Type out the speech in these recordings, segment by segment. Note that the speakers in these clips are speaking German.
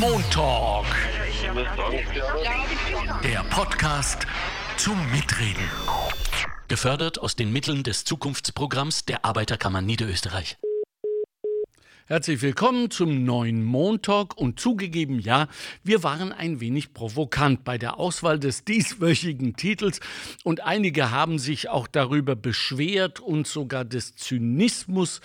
Montalk. Der Podcast zum Mitreden. Gefördert aus den Mitteln des Zukunftsprogramms der Arbeiterkammer Niederösterreich. Herzlich willkommen zum neuen Montalk und zugegeben, ja, wir waren ein wenig provokant bei der Auswahl des dieswöchigen Titels und einige haben sich auch darüber beschwert und sogar des Zynismus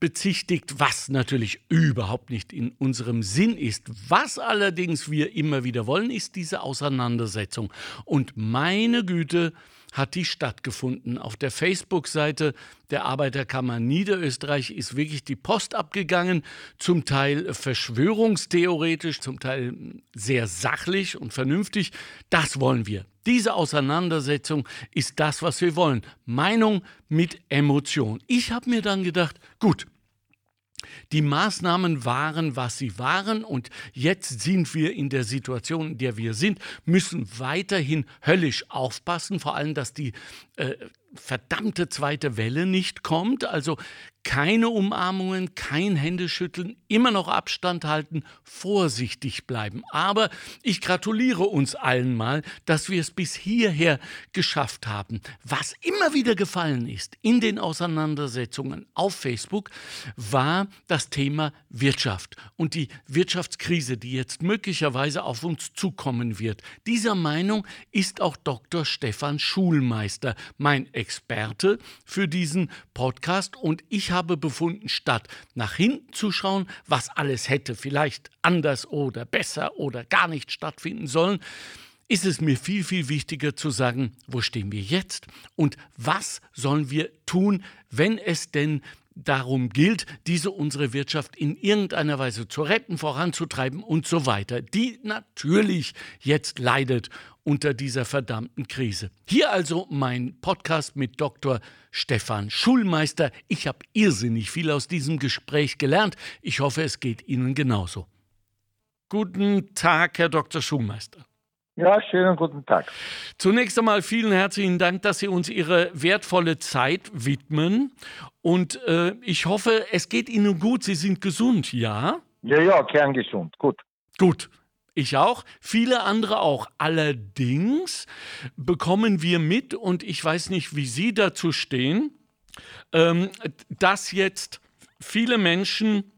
bezichtigt, was natürlich überhaupt nicht in unserem Sinn ist. Was allerdings wir immer wieder wollen, ist diese Auseinandersetzung. Und meine Güte, hat die stattgefunden. Auf der Facebook-Seite der Arbeiterkammer Niederösterreich ist wirklich die Post abgegangen, zum Teil verschwörungstheoretisch, zum Teil sehr sachlich und vernünftig. Das wollen wir. Diese Auseinandersetzung ist das, was wir wollen. Meinung mit Emotion. Ich habe mir dann gedacht, gut, die Maßnahmen waren, was sie waren und jetzt sind wir in der Situation, in der wir sind, müssen weiterhin höllisch aufpassen, vor allem, dass die äh, verdammte zweite Welle nicht kommt. Also keine Umarmungen, kein Händeschütteln, immer noch Abstand halten, vorsichtig bleiben. Aber ich gratuliere uns allen mal, dass wir es bis hierher geschafft haben. Was immer wieder gefallen ist in den Auseinandersetzungen auf Facebook, war das Thema Wirtschaft und die Wirtschaftskrise, die jetzt möglicherweise auf uns zukommen wird. Dieser Meinung ist auch Dr. Stefan Schulmeister, mein Experte für diesen Podcast. Und ich habe befunden, statt nach hinten zu schauen, was alles hätte vielleicht anders oder besser oder gar nicht stattfinden sollen, ist es mir viel, viel wichtiger zu sagen, wo stehen wir jetzt und was sollen wir tun, wenn es denn darum gilt, diese unsere Wirtschaft in irgendeiner Weise zu retten, voranzutreiben und so weiter, die natürlich jetzt leidet unter dieser verdammten Krise. Hier also mein Podcast mit Dr. Stefan Schulmeister. Ich habe irrsinnig viel aus diesem Gespräch gelernt. Ich hoffe, es geht Ihnen genauso. Guten Tag, Herr Dr. Schulmeister. Ja, schönen guten Tag. Zunächst einmal vielen herzlichen Dank, dass Sie uns Ihre wertvolle Zeit widmen. Und äh, ich hoffe, es geht Ihnen gut. Sie sind gesund, ja? Ja, ja, kerngesund. Gut. Gut. Ich auch, viele andere auch. Allerdings bekommen wir mit, und ich weiß nicht, wie Sie dazu stehen, ähm, dass jetzt viele Menschen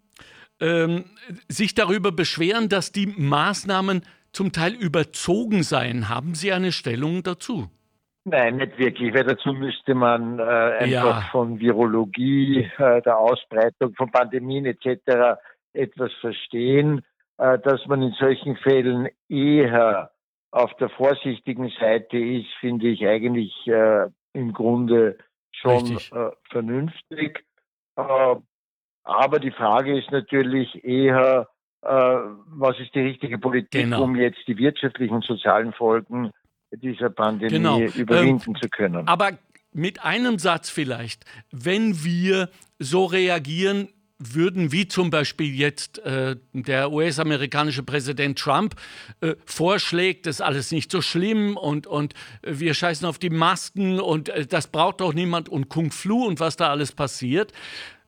ähm, sich darüber beschweren, dass die Maßnahmen zum Teil überzogen seien. Haben Sie eine Stellung dazu? Nein, nicht wirklich, weil dazu müsste man äh, einfach ja. von Virologie, äh, der Ausbreitung von Pandemien etc. etwas verstehen, äh, dass man in solchen Fällen eher auf der vorsichtigen Seite ist, finde ich eigentlich äh, im Grunde schon äh, vernünftig. Äh, aber die Frage ist natürlich eher, was ist die richtige Politik, genau. um jetzt die wirtschaftlichen und sozialen Folgen dieser Pandemie genau. überwinden ähm, zu können. Aber mit einem Satz vielleicht, wenn wir so reagieren, würden, wie zum Beispiel jetzt äh, der US-amerikanische Präsident Trump äh, vorschlägt, das ist alles nicht so schlimm und, und wir scheißen auf die Masken und äh, das braucht doch niemand und Kung Flu und was da alles passiert.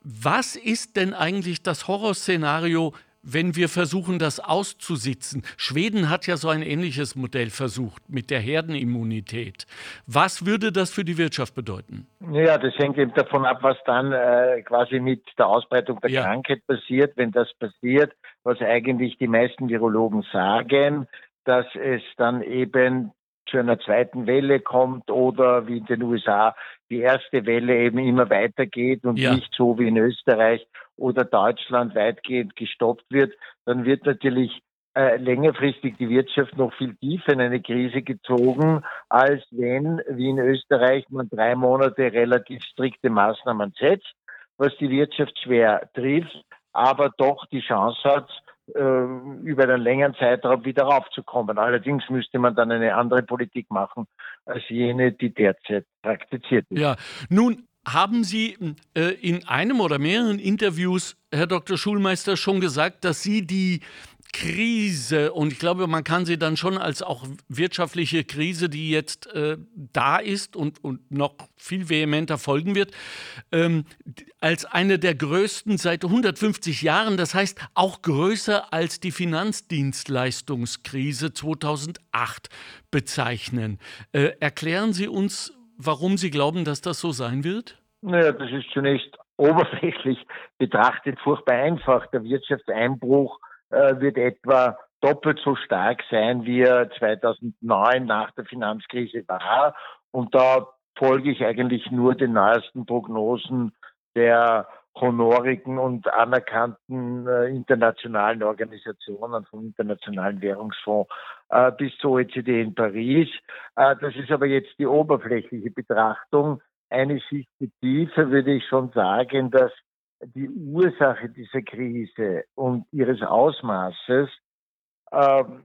Was ist denn eigentlich das Horrorszenario, wenn wir versuchen, das auszusitzen. Schweden hat ja so ein ähnliches Modell versucht mit der Herdenimmunität. Was würde das für die Wirtschaft bedeuten? Ja, das hängt eben davon ab, was dann äh, quasi mit der Ausbreitung der ja. Krankheit passiert. Wenn das passiert, was eigentlich die meisten Virologen sagen, dass es dann eben zu einer zweiten Welle kommt oder wie in den USA die erste Welle eben immer weitergeht und ja. nicht so wie in Österreich oder Deutschland weitgehend gestoppt wird, dann wird natürlich äh, längerfristig die Wirtschaft noch viel tiefer in eine Krise gezogen, als wenn, wie in Österreich, man drei Monate relativ strikte Maßnahmen setzt, was die Wirtschaft schwer trifft, aber doch die Chance hat, äh, über einen längeren Zeitraum wieder raufzukommen. Allerdings müsste man dann eine andere Politik machen als jene, die derzeit praktiziert wird. Ja, nun haben Sie äh, in einem oder mehreren Interviews, Herr Dr. Schulmeister, schon gesagt, dass Sie die Krise und ich glaube, man kann sie dann schon als auch wirtschaftliche Krise, die jetzt äh, da ist und, und noch viel vehementer folgen wird, ähm, als eine der größten seit 150 Jahren, das heißt auch größer als die Finanzdienstleistungskrise 2008 bezeichnen. Äh, erklären Sie uns, warum Sie glauben, dass das so sein wird? Naja, das ist zunächst oberflächlich betrachtet furchtbar einfach. Der Wirtschaftseinbruch äh, wird etwa doppelt so stark sein, wie er 2009 nach der Finanzkrise war. Und da folge ich eigentlich nur den neuesten Prognosen der honorigen und anerkannten äh, internationalen Organisationen, vom Internationalen Währungsfonds äh, bis zur OECD in Paris. Äh, das ist aber jetzt die oberflächliche Betrachtung. Eine Schicht tiefer würde ich schon sagen, dass die Ursache dieser Krise und ihres Ausmaßes ähm,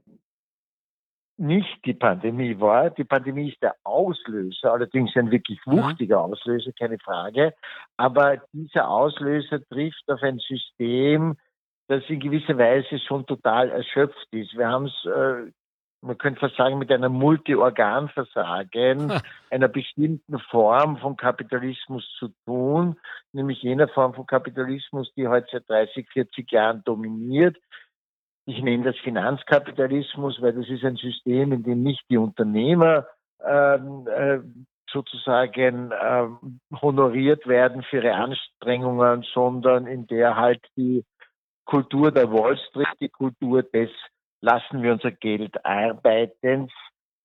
nicht die Pandemie war. Die Pandemie ist der Auslöser, allerdings ein wirklich mhm. wuchtiger Auslöser, keine Frage. Aber dieser Auslöser trifft auf ein System, das in gewisser Weise schon total erschöpft ist. Wir haben es äh, man könnte fast sagen, mit einem Multiorganversagen einer bestimmten Form von Kapitalismus zu tun, nämlich jener Form von Kapitalismus, die heute seit 30, 40 Jahren dominiert. Ich nenne das Finanzkapitalismus, weil das ist ein System, in dem nicht die Unternehmer ähm, äh, sozusagen äh, honoriert werden für ihre Anstrengungen, sondern in der halt die Kultur der Wall Street, die Kultur des lassen wir unser Geld arbeitens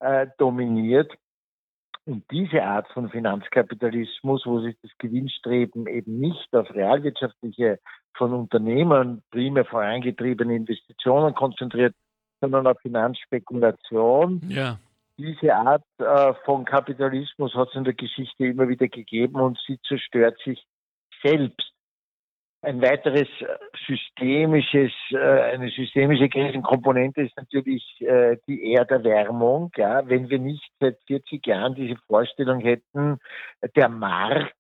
äh, dominiert. Und diese Art von Finanzkapitalismus, wo sich das Gewinnstreben eben nicht auf realwirtschaftliche, von Unternehmern primär vorangetriebene Investitionen konzentriert, sondern auf Finanzspekulation. Ja. Diese Art äh, von Kapitalismus hat es in der Geschichte immer wieder gegeben und sie zerstört sich selbst. Ein weiteres äh, systemisches, äh, eine systemische Krisenkomponente ist natürlich äh, die Erderwärmung. Ja, wenn wir nicht seit 40 Jahren diese Vorstellung hätten, der Markt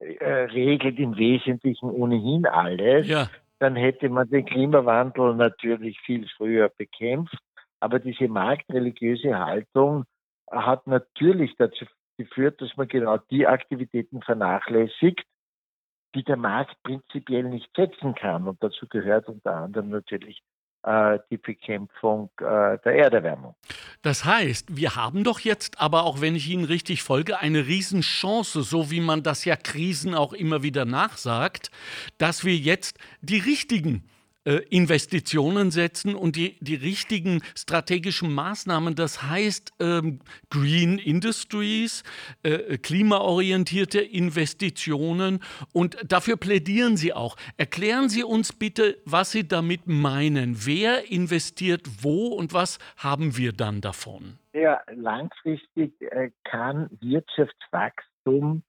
regelt im Wesentlichen ohnehin alles, ja. dann hätte man den Klimawandel natürlich viel früher bekämpft. Aber diese marktreligiöse Haltung hat natürlich dazu geführt, dass man genau die Aktivitäten vernachlässigt, die der Markt prinzipiell nicht setzen kann. Und dazu gehört unter anderem natürlich äh, die Bekämpfung äh, der Erderwärmung. Das heißt, wir haben doch jetzt aber, auch wenn ich Ihnen richtig folge, eine Riesenchance, so wie man das ja Krisen auch immer wieder nachsagt, dass wir jetzt die richtigen äh, Investitionen setzen und die, die richtigen strategischen Maßnahmen, das heißt ähm, Green Industries, äh, klimaorientierte Investitionen und dafür plädieren Sie auch. Erklären Sie uns bitte, was Sie damit meinen. Wer investiert wo und was haben wir dann davon? Ja, langfristig äh, kann Wirtschaftswachstum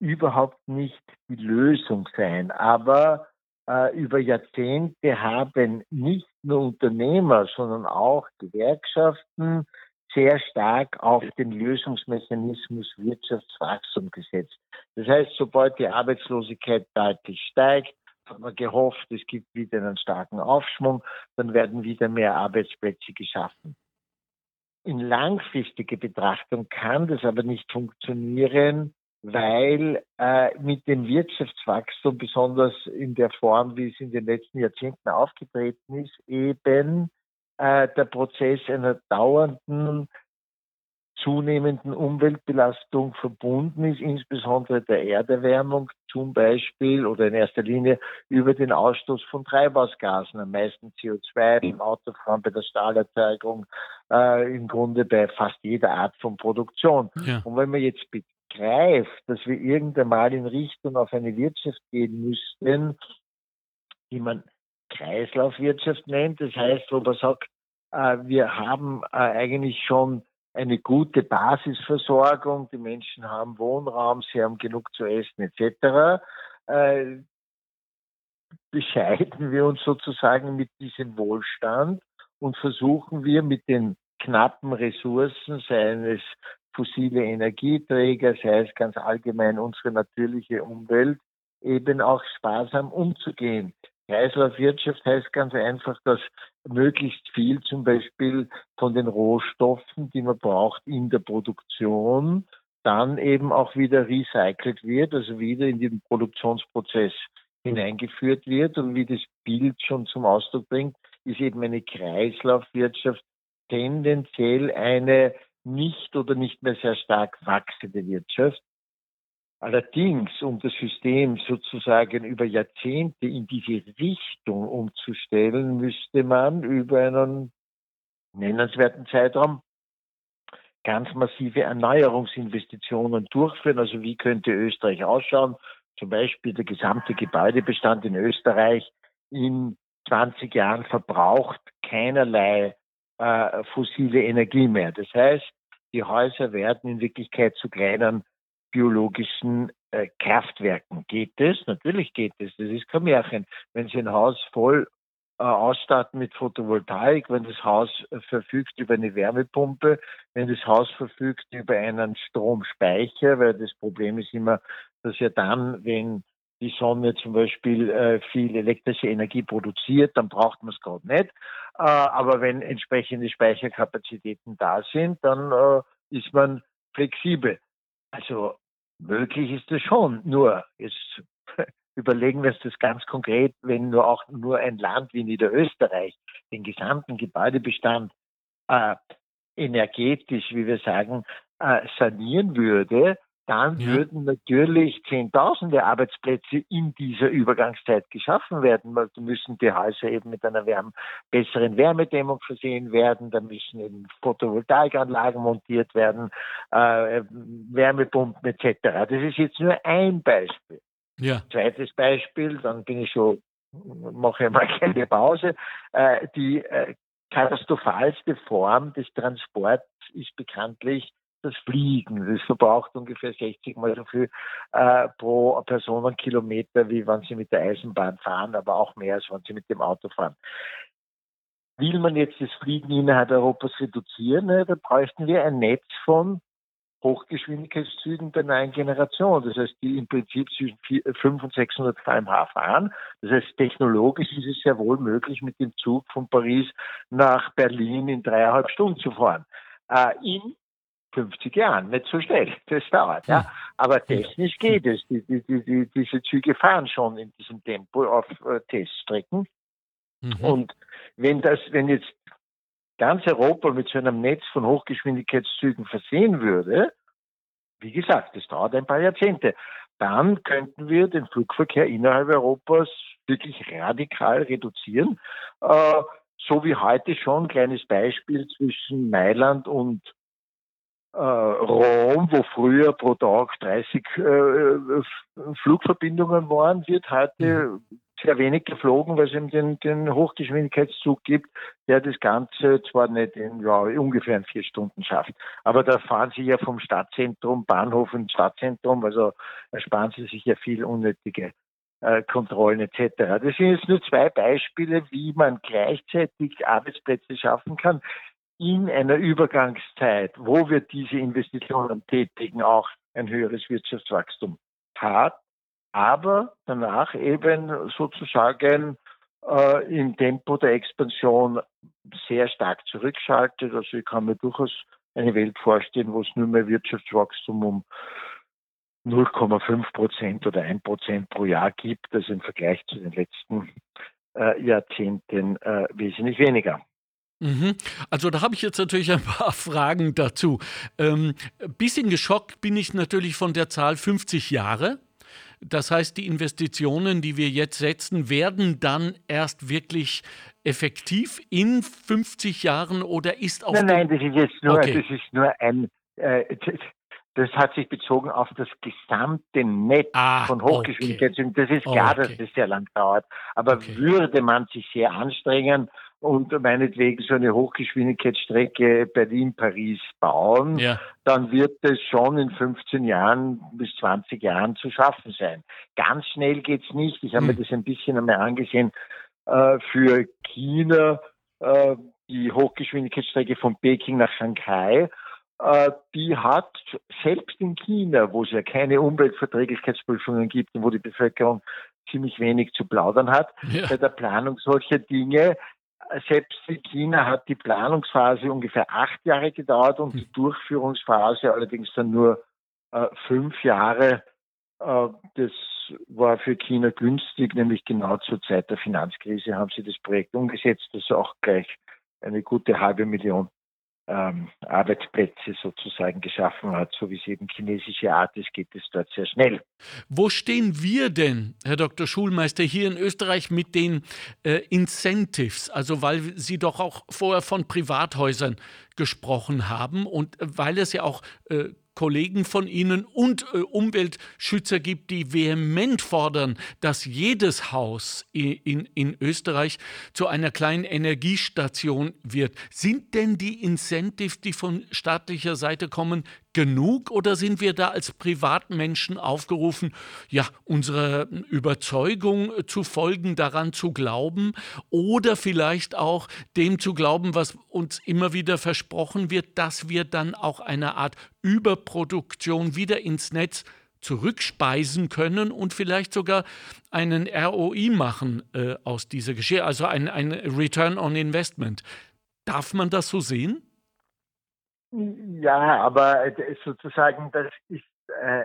überhaupt nicht die Lösung sein, aber äh, über Jahrzehnte haben nicht nur Unternehmer, sondern auch Gewerkschaften sehr stark auf den Lösungsmechanismus Wirtschaftswachstum gesetzt. Das heißt, sobald die Arbeitslosigkeit deutlich steigt, hat man gehofft, es gibt wieder einen starken Aufschwung, dann werden wieder mehr Arbeitsplätze geschaffen. In langfristiger Betrachtung kann das aber nicht funktionieren, weil äh, mit dem Wirtschaftswachstum, besonders in der Form, wie es in den letzten Jahrzehnten aufgetreten ist, eben äh, der Prozess einer dauernden, zunehmenden Umweltbelastung verbunden ist, insbesondere der Erderwärmung zum Beispiel oder in erster Linie über den Ausstoß von Treibhausgasen, am meisten CO2 beim Autofahren, bei der Stahlerzeugung, äh, im Grunde bei fast jeder Art von Produktion. Ja. Und wenn man jetzt begreift, dass wir irgendwann mal in Richtung auf eine Wirtschaft gehen müssten, die man Kreislaufwirtschaft nennt. Das heißt, wo man sagt, äh, wir haben äh, eigentlich schon eine gute Basisversorgung, die Menschen haben Wohnraum, sie haben genug zu essen etc. Äh, bescheiden wir uns sozusagen mit diesem Wohlstand und versuchen wir mit den knappen Ressourcen, seien es fossile Energieträger, sei es ganz allgemein unsere natürliche Umwelt, eben auch sparsam umzugehen. Kreislaufwirtschaft heißt ganz einfach, dass möglichst viel zum Beispiel von den Rohstoffen, die man braucht in der Produktion, dann eben auch wieder recycelt wird, also wieder in den Produktionsprozess hineingeführt wird. Und wie das Bild schon zum Ausdruck bringt, ist eben eine Kreislaufwirtschaft tendenziell eine nicht oder nicht mehr sehr stark wachsende Wirtschaft. Allerdings, um das System sozusagen über Jahrzehnte in diese Richtung umzustellen, müsste man über einen nennenswerten Zeitraum ganz massive Erneuerungsinvestitionen durchführen. Also wie könnte Österreich ausschauen? Zum Beispiel der gesamte Gebäudebestand in Österreich in 20 Jahren verbraucht keinerlei äh, fossile Energie mehr. Das heißt, die Häuser werden in Wirklichkeit zu kleinen biologischen äh, Kraftwerken. Geht das? Natürlich geht. Das. das ist kein Märchen. Wenn Sie ein Haus voll äh, ausstatten mit Photovoltaik, wenn das Haus äh, verfügt über eine Wärmepumpe, wenn das Haus verfügt über einen Stromspeicher, weil das Problem ist immer, dass ja dann, wenn die Sonne zum Beispiel äh, viel elektrische Energie produziert, dann braucht man es gerade nicht. Äh, aber wenn entsprechende Speicherkapazitäten da sind, dann äh, ist man flexibel. Also möglich ist es schon. Nur jetzt überlegen wir uns das ganz konkret, wenn nur auch nur ein Land wie Niederösterreich den gesamten Gebäudebestand äh, energetisch, wie wir sagen, äh, sanieren würde, dann ja. würden natürlich Zehntausende Arbeitsplätze in dieser Übergangszeit geschaffen werden. Da müssen die Häuser eben mit einer Wärme, besseren Wärmedämmung versehen werden, da müssen eben Photovoltaikanlagen montiert werden, äh, Wärmepumpen etc. Das ist jetzt nur ein Beispiel. Ja. Zweites Beispiel, dann bin ich schon, mache ich mal keine Pause. Äh, die äh, katastrophalste Form des Transports ist bekanntlich das Fliegen. Das verbraucht ungefähr 60 mal so viel äh, pro Personenkilometer, wie wenn Sie mit der Eisenbahn fahren, aber auch mehr, als wenn Sie mit dem Auto fahren. Will man jetzt das Fliegen innerhalb Europas reduzieren, ne, dann bräuchten wir ein Netz von Hochgeschwindigkeitszügen der neuen Generation. Das heißt, die im Prinzip zwischen 500 und 600 kmh fahren. Das heißt, technologisch ist es sehr wohl möglich, mit dem Zug von Paris nach Berlin in dreieinhalb Stunden zu fahren. Äh, in 50 Jahren, nicht so schnell, das dauert, ja. Aber technisch geht es. Die, die, die, diese Züge fahren schon in diesem Tempo auf äh, Teststrecken. Mhm. Und wenn das, wenn jetzt ganz Europa mit so einem Netz von Hochgeschwindigkeitszügen versehen würde, wie gesagt, das dauert ein paar Jahrzehnte, dann könnten wir den Flugverkehr innerhalb Europas wirklich radikal reduzieren. Äh, so wie heute schon, kleines Beispiel zwischen Mailand und Rom, wo früher pro Tag 30 äh, Flugverbindungen waren, wird heute mhm. sehr wenig geflogen, weil es eben den, den Hochgeschwindigkeitszug gibt, der das Ganze zwar nicht in ja, ungefähr in vier Stunden schafft, aber da fahren Sie ja vom Stadtzentrum, Bahnhof ins Stadtzentrum, also ersparen Sie sich ja viel unnötige äh, Kontrollen etc. Das sind jetzt nur zwei Beispiele, wie man gleichzeitig Arbeitsplätze schaffen kann in einer Übergangszeit, wo wir diese Investitionen tätigen, auch ein höheres Wirtschaftswachstum hat, aber danach eben sozusagen äh, im Tempo der Expansion sehr stark zurückschaltet. Also ich kann mir durchaus eine Welt vorstellen, wo es nur mehr Wirtschaftswachstum um 0,5 Prozent oder 1 Prozent pro Jahr gibt, also im Vergleich zu den letzten äh, Jahrzehnten äh, wesentlich weniger. Mhm. Also da habe ich jetzt natürlich ein paar Fragen dazu. Ähm, bisschen geschockt bin ich natürlich von der Zahl 50 Jahre. Das heißt, die Investitionen, die wir jetzt setzen, werden dann erst wirklich effektiv in 50 Jahren oder ist auch. Nein, nein, das ist jetzt nur, okay. das ist nur ein. Äh, das hat sich bezogen auf das gesamte Netz ah, von Hochgeschwindigkeitszügen. Okay. Das ist klar, okay. dass das sehr lang dauert. Aber würde man sich sehr anstrengen und meinetwegen so eine Hochgeschwindigkeitsstrecke Berlin-Paris bauen, ja. dann wird es schon in 15 Jahren bis 20 Jahren zu schaffen sein. Ganz schnell geht's nicht. Ich habe hm. mir das ein bisschen einmal angesehen. Äh, für China äh, die Hochgeschwindigkeitsstrecke von Peking nach Shanghai äh, die hat selbst in China, wo es ja keine Umweltverträglichkeitsprüfungen gibt und wo die Bevölkerung ziemlich wenig zu plaudern hat ja. bei der Planung solcher Dinge. Selbst in China hat die Planungsphase ungefähr acht Jahre gedauert und die hm. Durchführungsphase allerdings dann nur äh, fünf Jahre. Äh, das war für China günstig, nämlich genau zur Zeit der Finanzkrise haben sie das Projekt umgesetzt, das auch gleich eine gute halbe Million ähm, Arbeitsplätze sozusagen geschaffen hat, so wie es eben chinesische Art ist, geht es dort sehr schnell. Wo stehen wir denn, Herr Dr. Schulmeister, hier in Österreich mit den äh, Incentives? Also weil Sie doch auch vorher von Privathäusern gesprochen haben und weil es ja auch äh, Kollegen von Ihnen und äh, Umweltschützer gibt, die vehement fordern, dass jedes Haus in, in Österreich zu einer kleinen Energiestation wird. Sind denn die Incentives, die von staatlicher Seite kommen, genug oder sind wir da als Privatmenschen aufgerufen, ja, unserer Überzeugung zu folgen, daran zu glauben oder vielleicht auch dem zu glauben, was uns immer wieder versprochen wird, dass wir dann auch eine Art Überproduktion wieder ins Netz zurückspeisen können und vielleicht sogar einen ROI machen äh, aus dieser Geschichte, also ein, ein Return on Investment. Darf man das so sehen? Ja, aber sozusagen, das ist äh,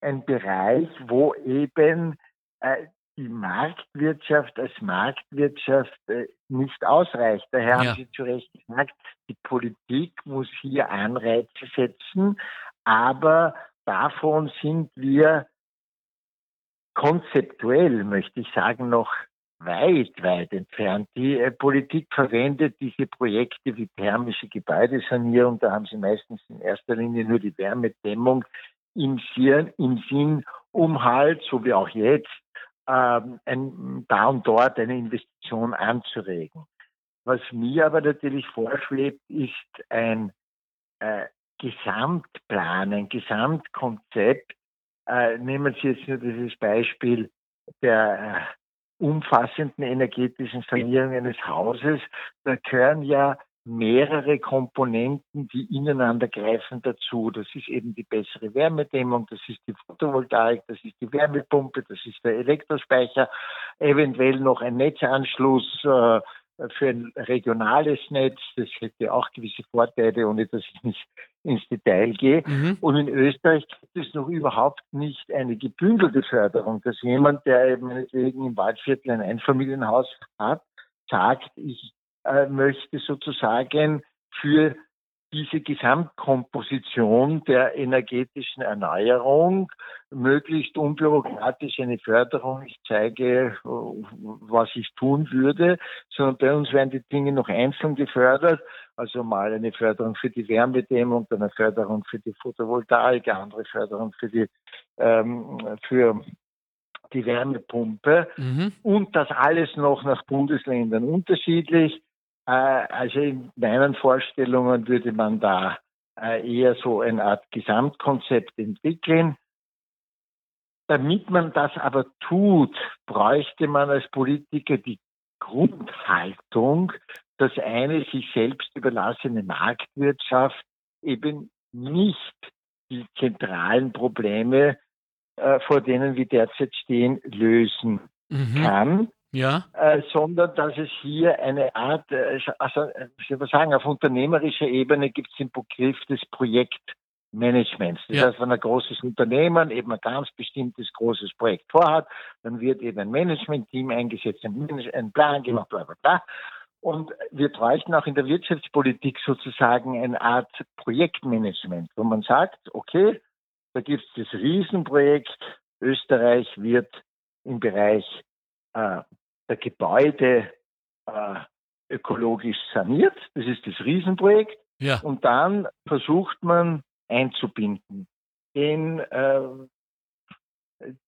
ein Bereich, wo eben äh, die Marktwirtschaft als Marktwirtschaft äh, nicht ausreicht. Daher ja. haben Sie zu Recht gesagt, die Politik muss hier Anreize setzen, aber davon sind wir konzeptuell, möchte ich sagen, noch weit, weit entfernt. Die äh, Politik verwendet diese Projekte wie thermische Gebäudesanierung, da haben sie meistens in erster Linie nur die Wärmedämmung im, Sinn, im Sinn, um halt, so wie auch jetzt, ähm, ein, da und dort eine Investition anzuregen. Was mir aber natürlich vorschwebt, ist ein äh, Gesamtplan, ein Gesamtkonzept. Äh, nehmen Sie jetzt nur dieses Beispiel der äh, umfassenden energetischen Sanierung eines Hauses, da gehören ja mehrere Komponenten, die ineinander greifen dazu. Das ist eben die bessere Wärmedämmung, das ist die Photovoltaik, das ist die Wärmepumpe, das ist der Elektrospeicher, eventuell noch ein Netzanschluss äh, für ein regionales Netz. Das hätte auch gewisse Vorteile, ohne dass ich nicht ins Detail gehe. Mhm. Und in Österreich gibt es noch überhaupt nicht eine gebündelte Förderung, dass jemand, der eben meinetwegen im Waldviertel ein Einfamilienhaus hat, sagt, ich äh, möchte sozusagen für diese Gesamtkomposition der energetischen Erneuerung möglichst unbürokratisch eine Förderung, ich zeige, was ich tun würde, sondern bei uns werden die Dinge noch einzeln gefördert. Also mal eine Förderung für die Wärmedämmung, dann eine Förderung für die Photovoltaik, eine andere Förderung für die, ähm, für die Wärmepumpe mhm. und das alles noch nach Bundesländern unterschiedlich. Äh, also in meinen Vorstellungen würde man da äh, eher so eine Art Gesamtkonzept entwickeln. Damit man das aber tut, bräuchte man als Politiker die Grundhaltung, dass eine sich selbst überlassene Marktwirtschaft eben nicht die zentralen Probleme, äh, vor denen wir derzeit stehen, lösen mhm. kann, ja. Äh, sondern dass es hier eine Art, äh, also ich würde sagen, auf unternehmerischer Ebene gibt es den Begriff des Projektmanagements. Das ja. heißt, wenn ein großes Unternehmen eben ein ganz bestimmtes großes Projekt vorhat, dann wird eben ein Management-Team eingesetzt, ein Plan gemacht, bla bla bla. Und wir bräuchten auch in der Wirtschaftspolitik sozusagen eine Art Projektmanagement, wo man sagt, okay, da gibt es das Riesenprojekt, Österreich wird im Bereich äh, der Gebäude äh, ökologisch saniert. Das ist das Riesenprojekt. Ja. Und dann versucht man einzubinden den, äh,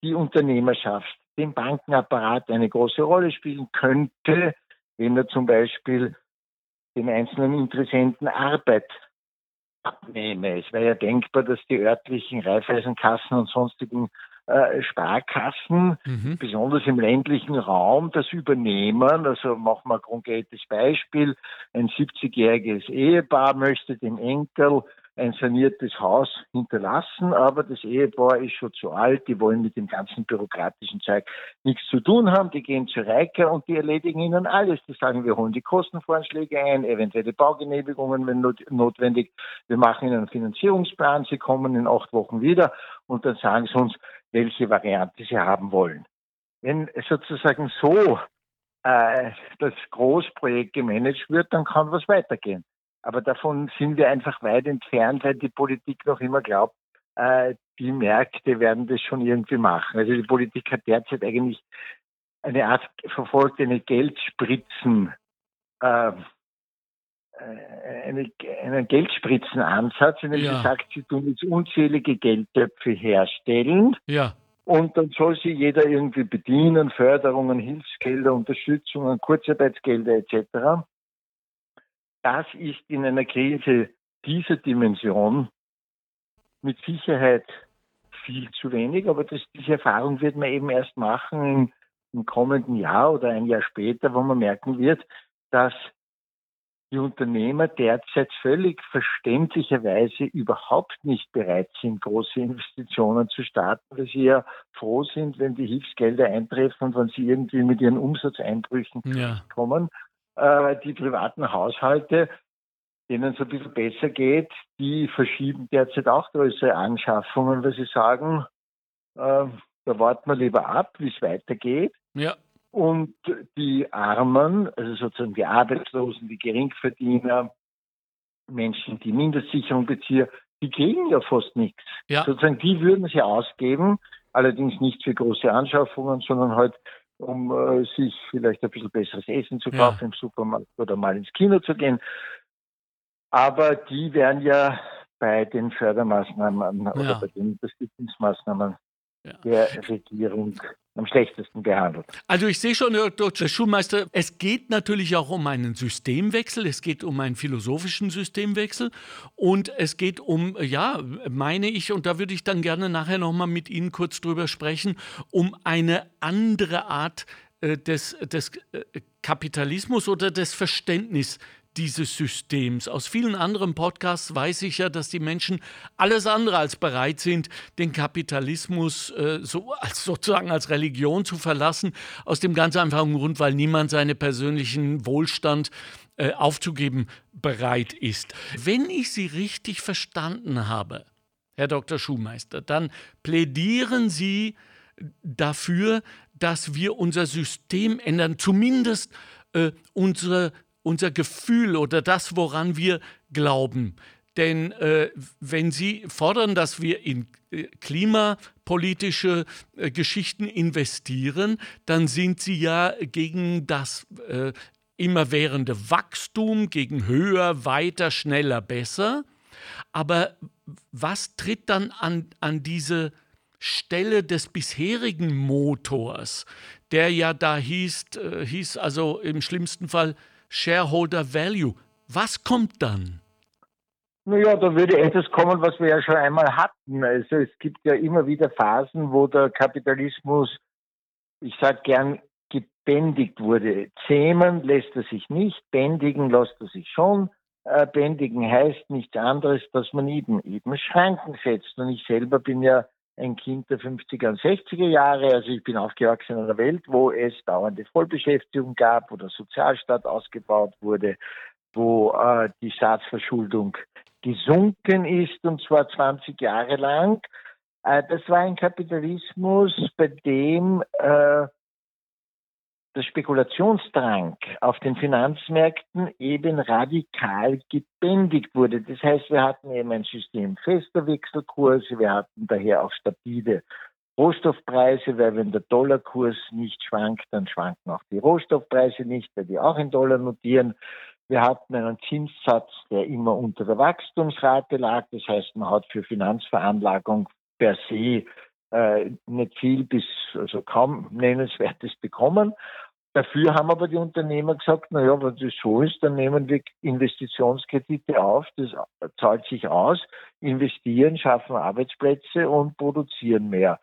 die Unternehmerschaft, den Bankenapparat eine große Rolle spielen könnte, wenn er zum Beispiel den einzelnen Interessenten Arbeit abnehme. Es wäre ja denkbar, dass die örtlichen Reifeisenkassen und sonstigen äh, Sparkassen, mhm. besonders im ländlichen Raum, das übernehmen. Also machen wir ein konkretes Beispiel. Ein 70-jähriges Ehepaar möchte dem Enkel ein saniertes Haus hinterlassen, aber das Ehepaar ist schon zu alt, die wollen mit dem ganzen bürokratischen Zeug nichts zu tun haben, die gehen zu Reiker und die erledigen ihnen alles. Die sagen, wir holen die Kostenvoranschläge ein, eventuelle Baugenehmigungen, wenn not notwendig, wir machen ihnen einen Finanzierungsplan, sie kommen in acht Wochen wieder und dann sagen sie uns, welche Variante sie haben wollen. Wenn sozusagen so äh, das Großprojekt gemanagt wird, dann kann was weitergehen. Aber davon sind wir einfach weit entfernt, weil die Politik noch immer glaubt, äh, die Märkte werden das schon irgendwie machen. Also die Politik hat derzeit eigentlich eine Art verfolgt, eine Geldspritzen, äh, eine, einen Geldspritzenansatz, in dem ja. sie sagt, sie tun jetzt unzählige Geldtöpfe herstellen. Ja. Und dann soll sie jeder irgendwie bedienen, Förderungen, Hilfsgelder, Unterstützungen, Kurzarbeitsgelder etc. Das ist in einer Krise dieser Dimension mit Sicherheit viel zu wenig, aber das, diese Erfahrung wird man eben erst machen im, im kommenden Jahr oder ein Jahr später, wo man merken wird, dass die Unternehmer derzeit völlig verständlicherweise überhaupt nicht bereit sind, große Investitionen zu starten, weil sie ja froh sind, wenn die Hilfsgelder eintreffen und wenn sie irgendwie mit ihren Umsatzeinbrüchen ja. kommen. Äh, die privaten Haushalte, denen es ein bisschen besser geht, die verschieben derzeit auch größere Anschaffungen, weil sie sagen, äh, da warten wir lieber ab, wie es weitergeht. Ja. Und die Armen, also sozusagen die Arbeitslosen, die Geringverdiener, Menschen, die Mindestsicherung beziehen, die kriegen ja fast nichts. Ja. Sozusagen, die würden sie ausgeben, allerdings nicht für große Anschaffungen, sondern halt, um äh, sich vielleicht ein bisschen besseres Essen zu kaufen ja. im Supermarkt oder mal ins Kino zu gehen. Aber die werden ja bei den Fördermaßnahmen ja. oder bei den Unterstützungsmaßnahmen ja. der Regierung am schlechtesten behandelt. Also ich sehe schon, Herr Dr. Schulmeister, es geht natürlich auch um einen Systemwechsel, es geht um einen philosophischen Systemwechsel und es geht um, ja, meine ich, und da würde ich dann gerne nachher nochmal mit Ihnen kurz drüber sprechen, um eine andere Art äh, des, des äh, Kapitalismus oder des Verständnisses dieses Systems. Aus vielen anderen Podcasts weiß ich ja, dass die Menschen alles andere als bereit sind, den Kapitalismus äh, so als sozusagen als Religion zu verlassen. Aus dem ganz einfachen Grund, weil niemand seinen persönlichen Wohlstand äh, aufzugeben bereit ist. Wenn ich Sie richtig verstanden habe, Herr Dr. Schumeister, dann plädieren Sie dafür, dass wir unser System ändern, zumindest äh, unsere unser Gefühl oder das, woran wir glauben. Denn äh, wenn Sie fordern, dass wir in äh, klimapolitische äh, Geschichten investieren, dann sind Sie ja gegen das äh, immerwährende Wachstum, gegen höher, weiter, schneller, besser. Aber was tritt dann an, an diese Stelle des bisherigen Motors, der ja da hieß, äh, hieß also im schlimmsten Fall Shareholder Value. Was kommt dann? Naja, da würde etwas kommen, was wir ja schon einmal hatten. Also es gibt ja immer wieder Phasen, wo der Kapitalismus, ich sage gern, gebändigt wurde. Zähmen lässt er sich nicht, bändigen lässt er sich schon. Äh, bändigen heißt nichts anderes, dass man eben, eben Schranken setzt. Und ich selber bin ja ein Kind der 50er und 60er Jahre. Also ich bin aufgewachsen in einer Welt, wo es dauernde Vollbeschäftigung gab, wo der Sozialstaat ausgebaut wurde, wo äh, die Staatsverschuldung gesunken ist und zwar 20 Jahre lang. Äh, das war ein Kapitalismus, bei dem äh, der Spekulationsdrang auf den Finanzmärkten eben radikal gebändigt wurde. Das heißt, wir hatten eben ein System fester Wechselkurse, wir hatten daher auch stabile Rohstoffpreise, weil wenn der Dollarkurs nicht schwankt, dann schwanken auch die Rohstoffpreise nicht, weil die auch in Dollar notieren. Wir hatten einen Zinssatz, der immer unter der Wachstumsrate lag. Das heißt, man hat für Finanzveranlagung per se äh, nicht viel bis also kaum nennenswertes bekommen. Dafür haben aber die Unternehmer gesagt, na ja, wenn das so ist, dann nehmen wir Investitionskredite auf, das zahlt sich aus, investieren, schaffen Arbeitsplätze und produzieren mehr.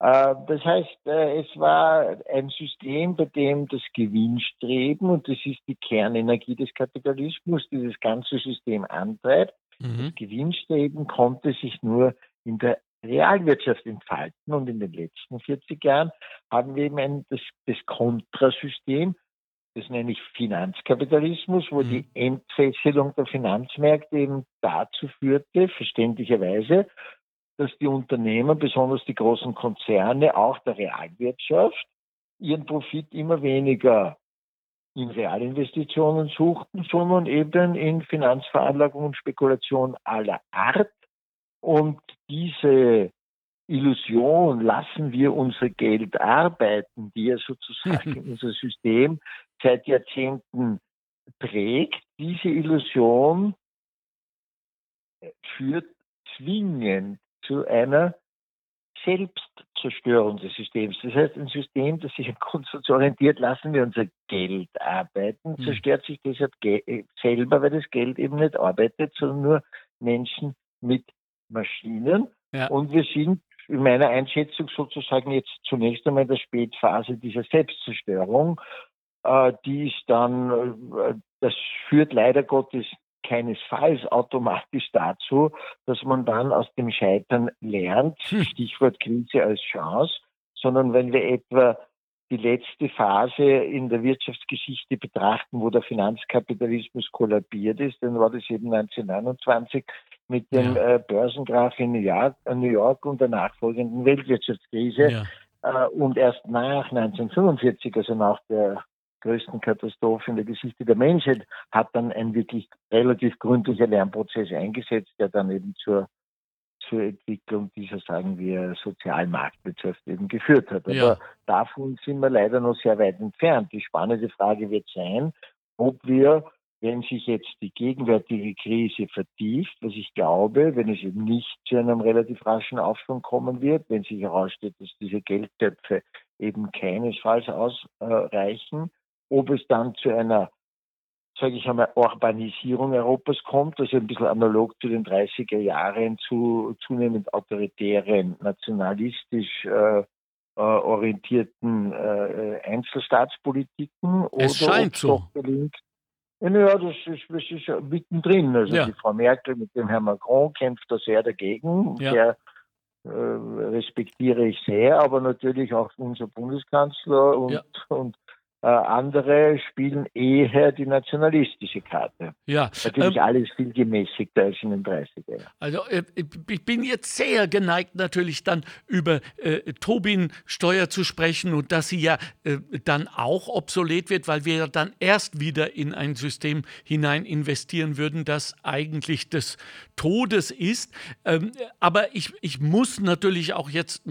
Äh, das heißt, äh, es war ein System, bei dem das Gewinnstreben, und das ist die Kernenergie des Kapitalismus, dieses ganze System antreibt, Mhm. Das Gewinnstreben konnte sich nur in der Realwirtschaft entfalten und in den letzten 40 Jahren haben wir eben ein, das, das Kontrasystem, das nenne ich Finanzkapitalismus, wo mhm. die Entfesselung der Finanzmärkte eben dazu führte, verständlicherweise, dass die Unternehmen, besonders die großen Konzerne, auch der Realwirtschaft, ihren Profit immer weniger in Realinvestitionen suchten, sondern eben in Finanzveranlagung und Spekulation aller Art. Und diese Illusion, lassen wir unser Geld arbeiten, die ja sozusagen unser System seit Jahrzehnten prägt, diese Illusion führt zwingend zu einer Selbstzerstörung des Systems. Das heißt, ein System, das sich am Grundsatz orientiert, lassen wir unser Geld arbeiten, hm. zerstört sich deshalb äh, selber, weil das Geld eben nicht arbeitet, sondern nur Menschen mit Maschinen. Ja. Und wir sind in meiner Einschätzung sozusagen jetzt zunächst einmal in der Spätphase dieser Selbstzerstörung. Äh, die ist dann, äh, das führt leider Gottes keinesfalls automatisch dazu, dass man dann aus dem Scheitern lernt, hm. Stichwort Krise als Chance, sondern wenn wir etwa die letzte Phase in der Wirtschaftsgeschichte betrachten, wo der Finanzkapitalismus kollabiert ist, dann war das eben 1929 mit dem ja. äh, Börsengraf in New York, äh, New York, und der nachfolgenden Weltwirtschaftskrise. Ja. Äh, und erst nach 1945, also nach der größten Katastrophe in der Geschichte der Menschheit, hat dann ein wirklich relativ gründlicher Lernprozess eingesetzt, der dann eben zur, zur Entwicklung dieser, sagen wir, Sozialmarktwirtschaft eben geführt hat. Aber ja. davon sind wir leider noch sehr weit entfernt. Die spannende Frage wird sein, ob wir wenn sich jetzt die gegenwärtige Krise vertieft, was ich glaube, wenn es eben nicht zu einem relativ raschen Aufschwung kommen wird, wenn sich herausstellt, dass diese Geldtöpfe eben keinesfalls ausreichen, ob es dann zu einer, sage ich einmal, Urbanisierung Europas kommt, also ein bisschen analog zu den 30er Jahren zu zunehmend autoritären, nationalistisch äh, äh, orientierten äh, Einzelstaatspolitiken. Es oder scheint so. Gelingt, ja, das ist, das ist mittendrin. Also ja. die Frau Merkel mit dem Herrn Macron kämpft da sehr dagegen. Ja. Der äh, respektiere ich sehr, aber natürlich auch unser Bundeskanzler und, ja. und äh, andere spielen eher die nationalistische Karte. Ja. Natürlich ähm, alles viel gemäßigter als in den 30er Jahren. Also äh, ich bin jetzt sehr geneigt, natürlich dann über äh, Tobin-Steuer zu sprechen und dass sie ja äh, dann auch obsolet wird, weil wir ja dann erst wieder in ein System hinein investieren würden, das eigentlich des Todes ist. Ähm, aber ich, ich muss natürlich auch jetzt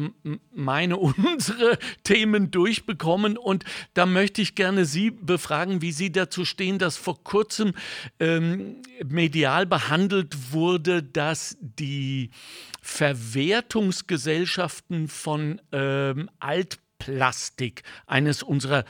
meine, unsere Themen durchbekommen und da möchte ich ich gerne Sie befragen, wie Sie dazu stehen, dass vor kurzem ähm, medial behandelt wurde, dass die Verwertungsgesellschaften von ähm, Altplastik, eines unserer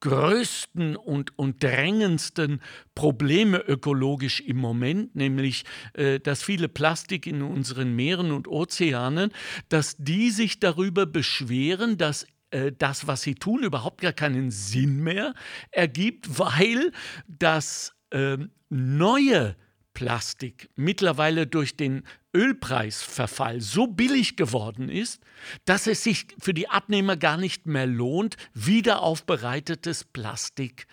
größten und, und drängendsten Probleme ökologisch im Moment, nämlich äh, das viele Plastik in unseren Meeren und Ozeanen, dass die sich darüber beschweren, dass äh, das, was sie tun, überhaupt gar keinen Sinn mehr ergibt, weil das äh, neue Plastik mittlerweile durch den Ölpreisverfall so billig geworden ist, dass es sich für die Abnehmer gar nicht mehr lohnt, wiederaufbereitetes Plastik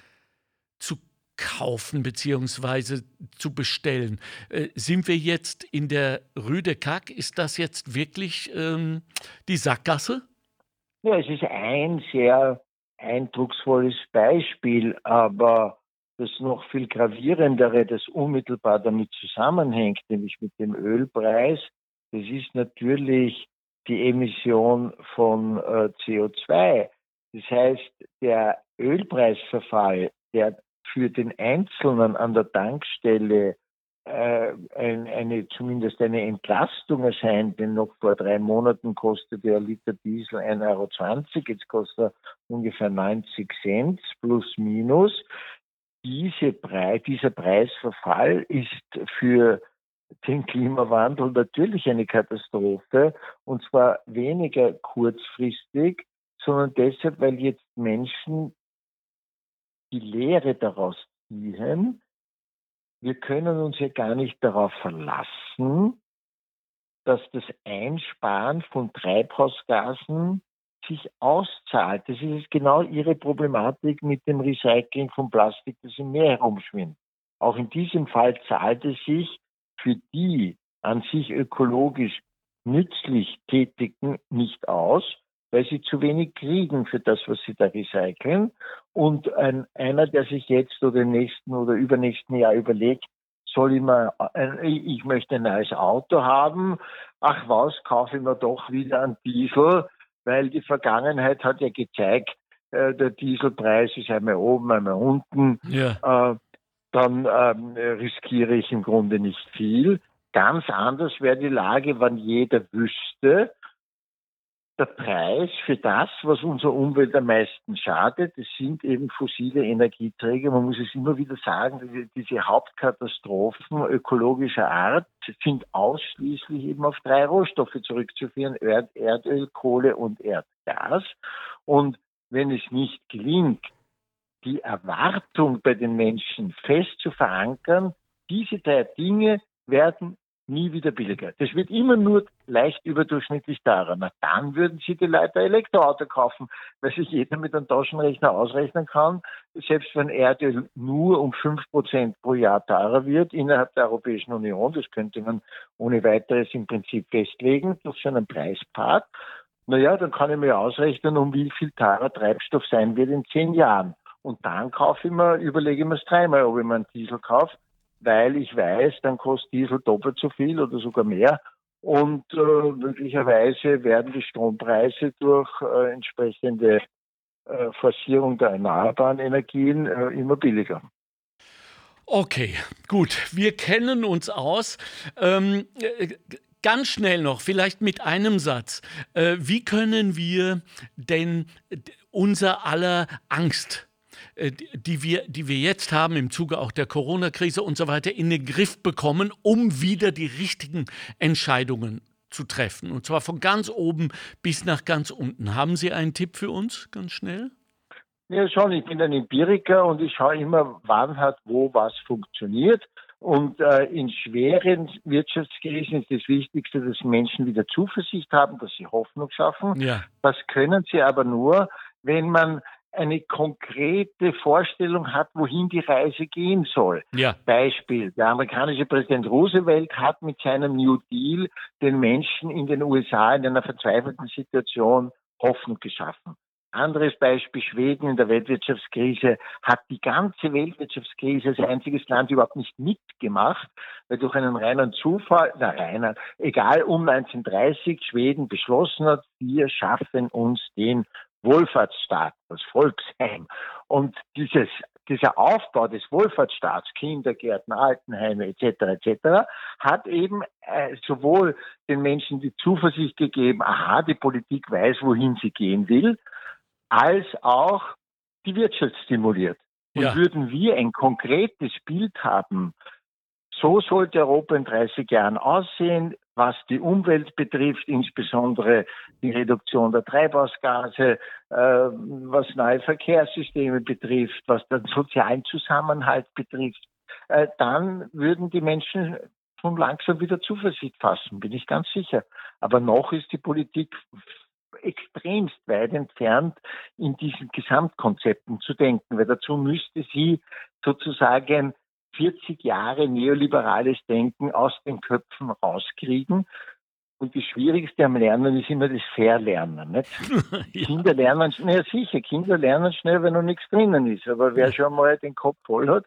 zu kaufen bzw. zu bestellen. Äh, sind wir jetzt in der Rüde Kack? Ist das jetzt wirklich ähm, die Sackgasse? Ja, es ist ein sehr eindrucksvolles Beispiel, aber das noch viel gravierendere, das unmittelbar damit zusammenhängt, nämlich mit dem Ölpreis, das ist natürlich die Emission von äh, CO2. Das heißt, der Ölpreisverfall, der für den Einzelnen an der Tankstelle äh, ein, eine zumindest eine Entlastung erscheint, denn noch vor drei Monaten kostete der Liter Diesel 1,20 Euro, jetzt kostet er ungefähr 90 Cent plus minus. Diese Pre dieser Preisverfall ist für den Klimawandel natürlich eine Katastrophe und zwar weniger kurzfristig, sondern deshalb, weil jetzt Menschen die Lehre daraus ziehen, wir können uns ja gar nicht darauf verlassen, dass das Einsparen von Treibhausgasen sich auszahlt. Das ist genau Ihre Problematik mit dem Recycling von Plastik, das im Meer herumschwimmt. Auch in diesem Fall zahlt es sich für die an sich ökologisch nützlich Tätigen nicht aus, weil sie zu wenig kriegen für das, was sie da recyceln. Und ein, einer, der sich jetzt oder im nächsten oder übernächsten Jahr überlegt, soll ich mal, ich möchte ein neues Auto haben, ach was, kaufe ich mir doch wieder einen Diesel, weil die Vergangenheit hat ja gezeigt, äh, der Dieselpreis ist einmal oben, einmal unten. Ja. Äh, dann ähm, riskiere ich im Grunde nicht viel. Ganz anders wäre die Lage, wenn jeder wüsste, der Preis für das, was unserer Umwelt am meisten schadet, das sind eben fossile Energieträger. Man muss es immer wieder sagen, diese, Hauptkatastrophen ökologischer Art sind ausschließlich eben auf drei Rohstoffe zurückzuführen, Erd, Erdöl, Kohle und Erdgas. Und wenn es nicht gelingt, die Erwartung bei den Menschen fest zu verankern, diese drei Dinge werden nie wieder billiger. Das wird immer nur leicht überdurchschnittlich teurer. Na, dann würden Sie die Leute ein Elektroauto kaufen, weil sich jeder mit einem Taschenrechner ausrechnen kann, selbst wenn Erdöl nur um fünf Prozent pro Jahr teurer wird innerhalb der Europäischen Union, das könnte man ohne weiteres im Prinzip festlegen durch so einen Preispart, naja, dann kann ich mir ausrechnen, um wie viel teurer Treibstoff sein wird in zehn Jahren. Und dann kaufe ich mir, überlege ich mir es dreimal, ob ich mir einen Diesel kaufe weil ich weiß, dann kostet Diesel doppelt so viel oder sogar mehr. Und äh, möglicherweise werden die Strompreise durch äh, entsprechende äh, Forcierung der erneuerbaren Energien äh, immer billiger. Okay, gut. Wir kennen uns aus. Ähm, äh, ganz schnell noch, vielleicht mit einem Satz. Äh, wie können wir denn unser aller Angst die wir, die wir jetzt haben im Zuge auch der Corona-Krise und so weiter, in den Griff bekommen, um wieder die richtigen Entscheidungen zu treffen. Und zwar von ganz oben bis nach ganz unten. Haben Sie einen Tipp für uns, ganz schnell? Ja, schon. Ich bin ein Empiriker und ich schaue immer, wann hat wo was funktioniert. Und äh, in schweren Wirtschaftskrisen ist das Wichtigste, dass Menschen wieder Zuversicht haben, dass sie Hoffnung schaffen. Ja. Das können sie aber nur, wenn man eine konkrete Vorstellung hat, wohin die Reise gehen soll. Ja. Beispiel, der amerikanische Präsident Roosevelt hat mit seinem New Deal den Menschen in den USA in einer verzweifelten Situation Hoffnung geschaffen. Anderes Beispiel, Schweden in der Weltwirtschaftskrise hat die ganze Weltwirtschaftskrise als einziges Land überhaupt nicht mitgemacht, weil durch einen reinen Zufall, na reiner, egal, um 1930 Schweden beschlossen hat, wir schaffen uns den Wohlfahrtsstaat, das Volksheim. Und dieses, dieser Aufbau des Wohlfahrtsstaats, Kindergärten, Altenheime etc. etc. hat eben äh, sowohl den Menschen die Zuversicht gegeben, aha, die Politik weiß, wohin sie gehen will, als auch die Wirtschaft stimuliert. Und ja. würden wir ein konkretes Bild haben, so sollte Europa in 30 Jahren aussehen, was die Umwelt betrifft, insbesondere die Reduktion der Treibhausgase, äh, was neue Verkehrssysteme betrifft, was den sozialen Zusammenhalt betrifft, äh, dann würden die Menschen schon langsam wieder Zuversicht fassen, bin ich ganz sicher. Aber noch ist die Politik extremst weit entfernt, in diesen Gesamtkonzepten zu denken, weil dazu müsste sie sozusagen 40 Jahre neoliberales Denken aus den Köpfen rauskriegen. Und das Schwierigste am Lernen ist immer das Verlernen. Nicht? ja. Kinder lernen, naja sicher, Kinder lernen schnell, wenn noch nichts drinnen ist. Aber wer schon mal den Kopf voll hat,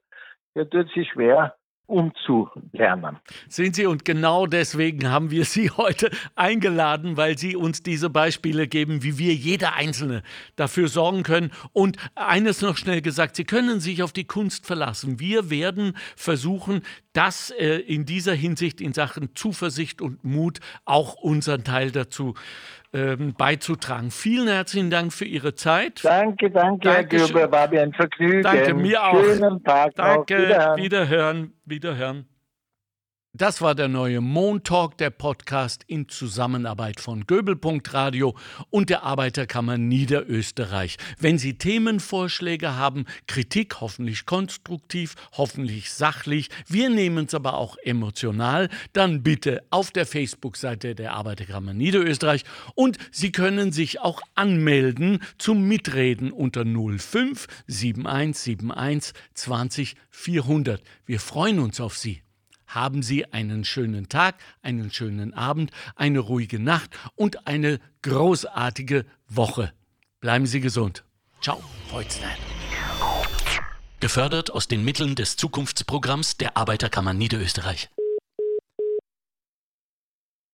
der tut sich schwer, umzulernen. Sind Sie und genau deswegen haben wir Sie heute eingeladen, weil Sie uns diese Beispiele geben, wie wir jeder Einzelne dafür sorgen können. Und eines noch schnell gesagt, Sie können sich auf die Kunst verlassen. Wir werden versuchen, das äh, in dieser Hinsicht in Sachen Zuversicht und Mut auch unseren Teil dazu ähm, beizutragen. Vielen herzlichen Dank für Ihre Zeit. Danke, danke, Dankeschön. Herr Göber, war mir ein Vergnügen. Danke, mir auch. Schönen Tag danke, noch. Wiederhören. Wiederhören. Wiederhören. Das war der neue Montalk, der Podcast in Zusammenarbeit von Göbel.radio und der Arbeiterkammer Niederösterreich. Wenn Sie Themenvorschläge haben, Kritik hoffentlich konstruktiv, hoffentlich sachlich, wir nehmen es aber auch emotional, dann bitte auf der Facebook-Seite der Arbeiterkammer Niederösterreich und Sie können sich auch anmelden zum Mitreden unter 05 7171 20 400. Wir freuen uns auf Sie. Haben Sie einen schönen Tag, einen schönen Abend, eine ruhige Nacht und eine großartige Woche. Bleiben Sie gesund. Ciao, Freudstein. Gefördert aus den Mitteln des Zukunftsprogramms der Arbeiterkammer Niederösterreich.